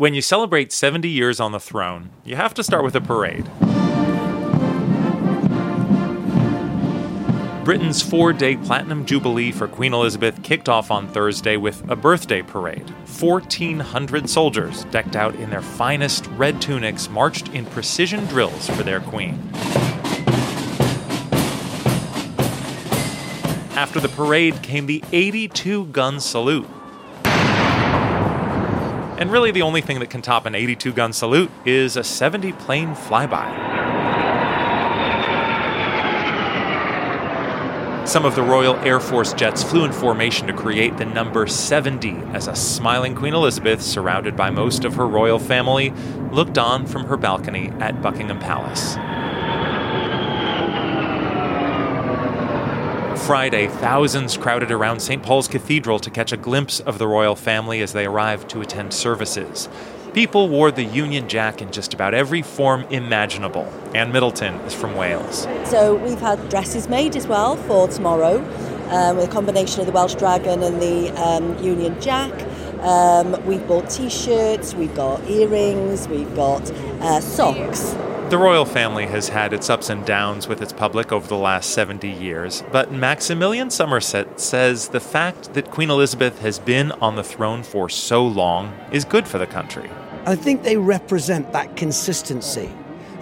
When you celebrate 70 years on the throne, you have to start with a parade. Britain's four day platinum jubilee for Queen Elizabeth kicked off on Thursday with a birthday parade. 1,400 soldiers, decked out in their finest red tunics, marched in precision drills for their queen. After the parade came the 82 gun salute. And really, the only thing that can top an 82 gun salute is a 70 plane flyby. Some of the Royal Air Force jets flew in formation to create the number 70 as a smiling Queen Elizabeth, surrounded by most of her royal family, looked on from her balcony at Buckingham Palace. Friday, thousands crowded around St. Paul's Cathedral to catch a glimpse of the royal family as they arrived to attend services. People wore the Union Jack in just about every form imaginable. Anne Middleton is from Wales. So we've had dresses made as well for tomorrow um, with a combination of the Welsh Dragon and the um, Union Jack. Um, we've bought t shirts, we've got earrings, we've got uh, socks. The royal family has had its ups and downs with its public over the last 70 years, but Maximilian Somerset says the fact that Queen Elizabeth has been on the throne for so long is good for the country. I think they represent that consistency.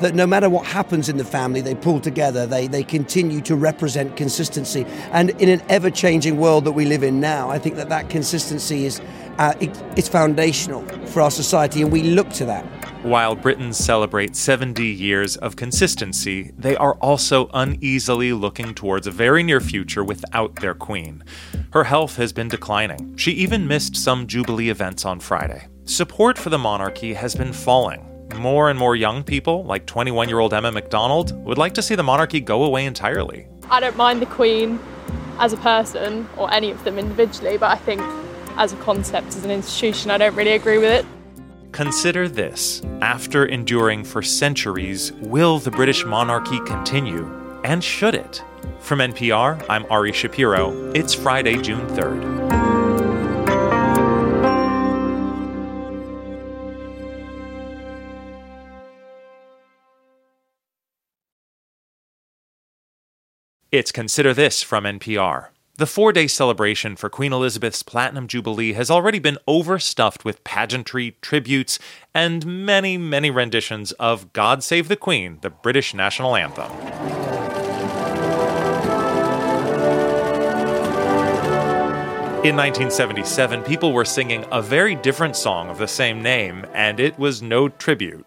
That no matter what happens in the family, they pull together, they, they continue to represent consistency. And in an ever changing world that we live in now, I think that that consistency is uh, it, it's foundational for our society, and we look to that. While Britons celebrate 70 years of consistency, they are also uneasily looking towards a very near future without their queen. Her health has been declining. She even missed some Jubilee events on Friday. Support for the monarchy has been falling. More and more young people, like 21 year old Emma Macdonald, would like to see the monarchy go away entirely. I don't mind the Queen as a person or any of them individually, but I think as a concept, as an institution, I don't really agree with it. Consider this after enduring for centuries, will the British monarchy continue? And should it? From NPR, I'm Ari Shapiro. It's Friday, June 3rd. It's Consider This from NPR. The four day celebration for Queen Elizabeth's Platinum Jubilee has already been overstuffed with pageantry, tributes, and many, many renditions of God Save the Queen, the British national anthem. In 1977, people were singing a very different song of the same name, and it was no tribute.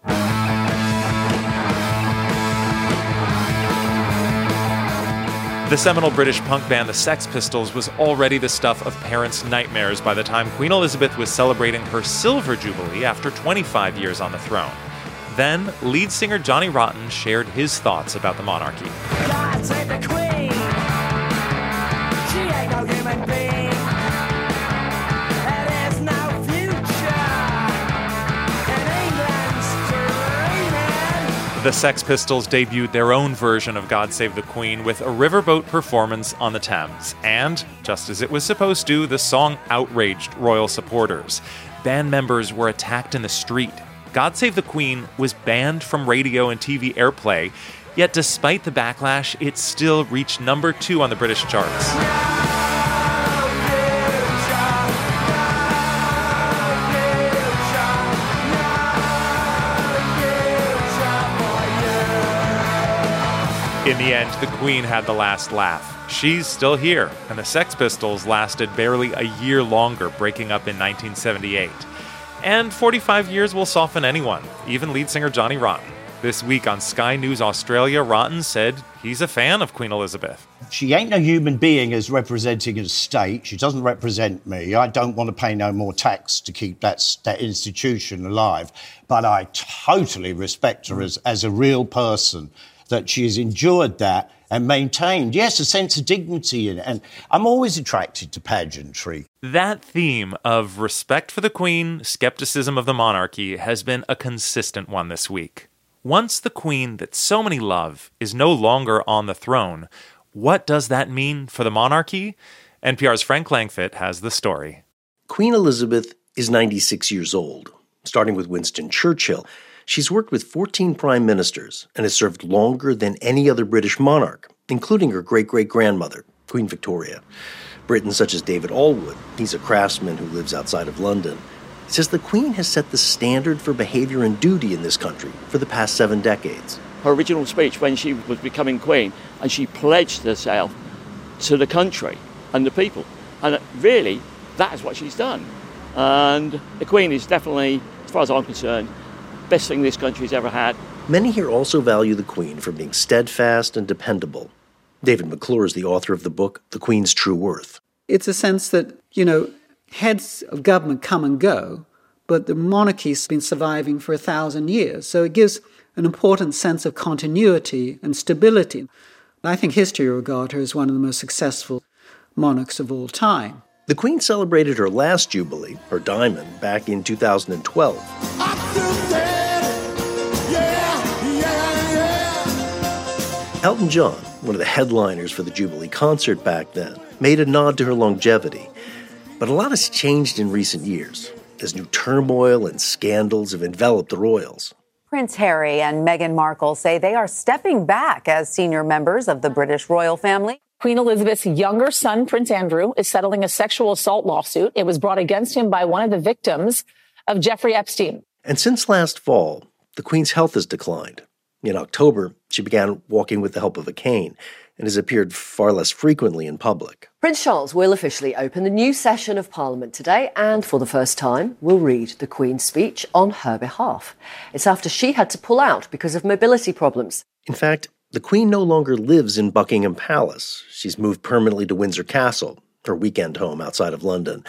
The seminal British punk band the Sex Pistols was already the stuff of parents' nightmares by the time Queen Elizabeth was celebrating her Silver Jubilee after 25 years on the throne. Then, lead singer Johnny Rotten shared his thoughts about the monarchy. The Sex Pistols debuted their own version of God Save the Queen with a riverboat performance on the Thames. And, just as it was supposed to, the song outraged royal supporters. Band members were attacked in the street. God Save the Queen was banned from radio and TV airplay, yet despite the backlash, it still reached number two on the British charts. In the end, the Queen had the last laugh. She's still here, and the Sex Pistols lasted barely a year longer, breaking up in 1978. And 45 years will soften anyone, even lead singer Johnny Rotten. This week on Sky News Australia, Rotten said he's a fan of Queen Elizabeth. She ain't no human being as representing a state. She doesn't represent me. I don't want to pay no more tax to keep that, that institution alive. But I totally respect her as, as a real person that she has endured that and maintained, yes, a sense of dignity in it. And I'm always attracted to pageantry. That theme of respect for the Queen, skepticism of the monarchy has been a consistent one this week. Once the Queen that so many love is no longer on the throne, what does that mean for the monarchy? NPR's Frank Langfitt has the story. Queen Elizabeth is 96 years old. starting with Winston Churchill. She's worked with 14 prime ministers and has served longer than any other British monarch, including her great great grandmother, Queen Victoria. Britons such as David Allwood, he's a craftsman who lives outside of London, says the Queen has set the standard for behavior and duty in this country for the past seven decades. Her original speech when she was becoming Queen, and she pledged herself to the country and the people. And uh, really, that is what she's done. And the Queen is definitely, as far as I'm concerned, best thing this country's ever had. Many here also value the Queen for being steadfast and dependable. David McClure is the author of the book, The Queen's True Worth. It's a sense that, you know, heads of government come and go, but the monarchy's been surviving for a thousand years. So it gives an important sense of continuity and stability. I think history will regard her as one of the most successful monarchs of all time. The Queen celebrated her last Jubilee, her diamond, back in 2012. Elton John, one of the headliners for the Jubilee concert back then, made a nod to her longevity. But a lot has changed in recent years as new turmoil and scandals have enveloped the royals. Prince Harry and Meghan Markle say they are stepping back as senior members of the British royal family. Queen Elizabeth's younger son, Prince Andrew, is settling a sexual assault lawsuit. It was brought against him by one of the victims of Jeffrey Epstein. And since last fall, the Queen's health has declined. In October, she began walking with the help of a cane and has appeared far less frequently in public. Prince Charles will officially open the new session of Parliament today and, for the first time, will read the Queen's speech on her behalf. It's after she had to pull out because of mobility problems. In fact, the Queen no longer lives in Buckingham Palace. She's moved permanently to Windsor Castle, her weekend home outside of London.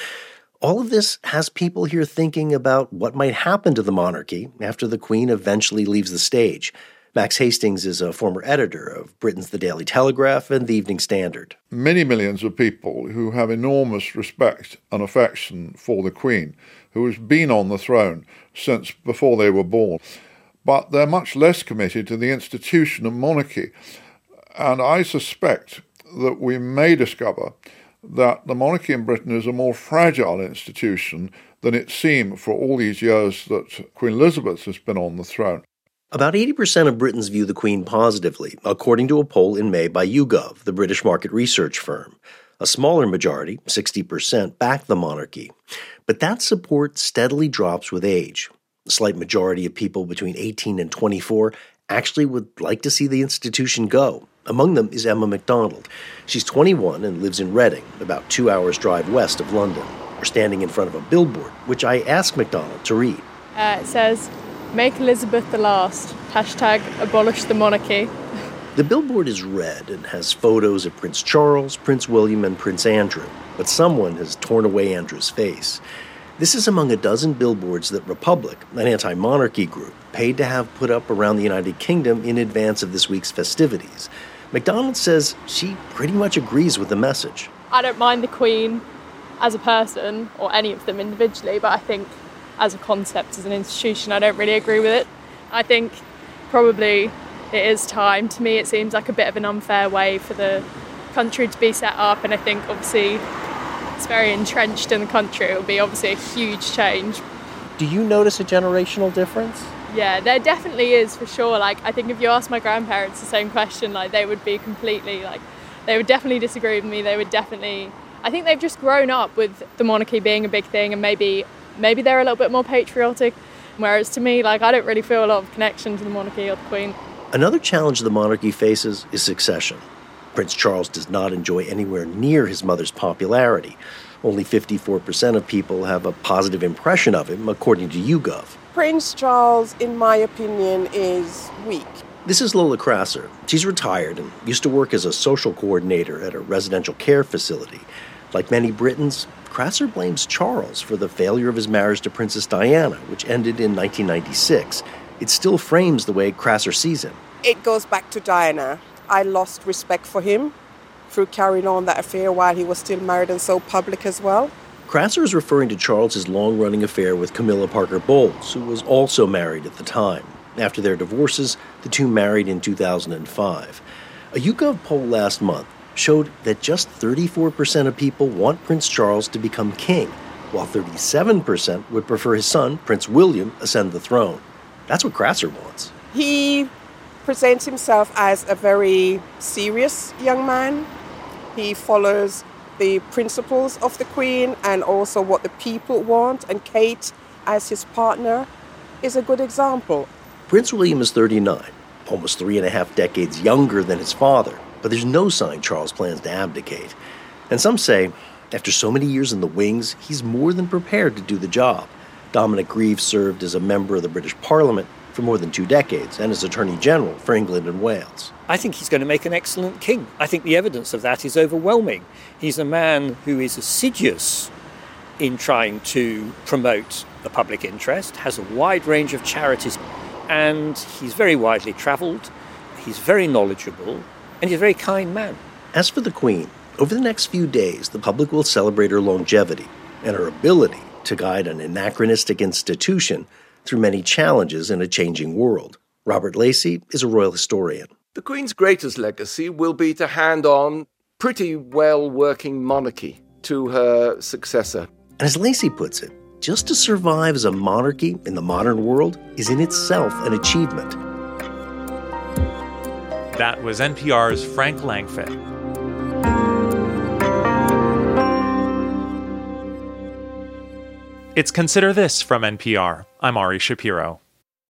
All of this has people here thinking about what might happen to the monarchy after the Queen eventually leaves the stage. Max Hastings is a former editor of Britain's The Daily Telegraph and The Evening Standard. Many millions of people who have enormous respect and affection for the Queen, who has been on the throne since before they were born, but they're much less committed to the institution of monarchy. And I suspect that we may discover that the monarchy in Britain is a more fragile institution than it seemed for all these years that Queen Elizabeth has been on the throne. About 80% of Britons view the Queen positively, according to a poll in May by YouGov, the British market research firm. A smaller majority, 60%, back the monarchy. But that support steadily drops with age. A slight majority of people between 18 and 24 actually would like to see the institution go. Among them is Emma MacDonald. She's 21 and lives in Reading, about two hours' drive west of London. We're standing in front of a billboard, which I asked MacDonald to read. Uh, it says, Make Elizabeth the last. Hashtag abolish the monarchy. The billboard is red and has photos of Prince Charles, Prince William, and Prince Andrew, but someone has torn away Andrew's face. This is among a dozen billboards that Republic, an anti monarchy group, paid to have put up around the United Kingdom in advance of this week's festivities. McDonald says she pretty much agrees with the message. I don't mind the Queen as a person or any of them individually, but I think as a concept, as an institution, I don't really agree with it. I think probably it is time. To me, it seems like a bit of an unfair way for the country to be set up, and I think obviously it's very entrenched in the country. It will be obviously a huge change. Do you notice a generational difference? Yeah, there definitely is for sure. Like, I think if you ask my grandparents the same question, like, they would be completely, like, they would definitely disagree with me. They would definitely, I think they've just grown up with the monarchy being a big thing and maybe maybe they're a little bit more patriotic. Whereas to me, like I don't really feel a lot of connection to the monarchy or the Queen. Another challenge the monarchy faces is succession. Prince Charles does not enjoy anywhere near his mother's popularity. Only 54% of people have a positive impression of him, according to YouGov. Prince Charles, in my opinion, is weak. This is Lola Crasser. She's retired and used to work as a social coordinator at a residential care facility. Like many Britons, Crasser blames Charles for the failure of his marriage to Princess Diana, which ended in 1996. It still frames the way Crasser sees him. It goes back to Diana. I lost respect for him through carrying on that affair while he was still married and so public as well. Crasser is referring to Charles's long running affair with Camilla Parker Bowles, who was also married at the time. After their divorces, the two married in 2005. A YouGov poll last month showed that just 34% of people want Prince Charles to become king. while 37% would prefer his son, Prince William, ascend the throne. That's what Krasser wants. He presents himself as a very serious young man. He follows the principles of the Queen and also what the people want, and Kate, as his partner, is a good example. Prince William is 39, almost three and a half decades younger than his father, but there's no sign Charles plans to abdicate. And some say, after so many years in the wings, he's more than prepared to do the job. Dominic Grieve served as a member of the British Parliament for more than two decades and as Attorney General for England and Wales. I think he's going to make an excellent king. I think the evidence of that is overwhelming. He's a man who is assiduous in trying to promote the public interest, has a wide range of charities, and he's very widely travelled, he's very knowledgeable, and he's a very kind man. As for the Queen, over the next few days, the public will celebrate her longevity and her ability to guide an anachronistic institution through many challenges in a changing world. Robert Lacey is a royal historian. The Queen's greatest legacy will be to hand on pretty well working monarchy to her successor. And as Lacey puts it, just to survive as a monarchy in the modern world is in itself an achievement. That was NPR's Frank Langfitt. It's Consider This from NPR. I'm Ari Shapiro.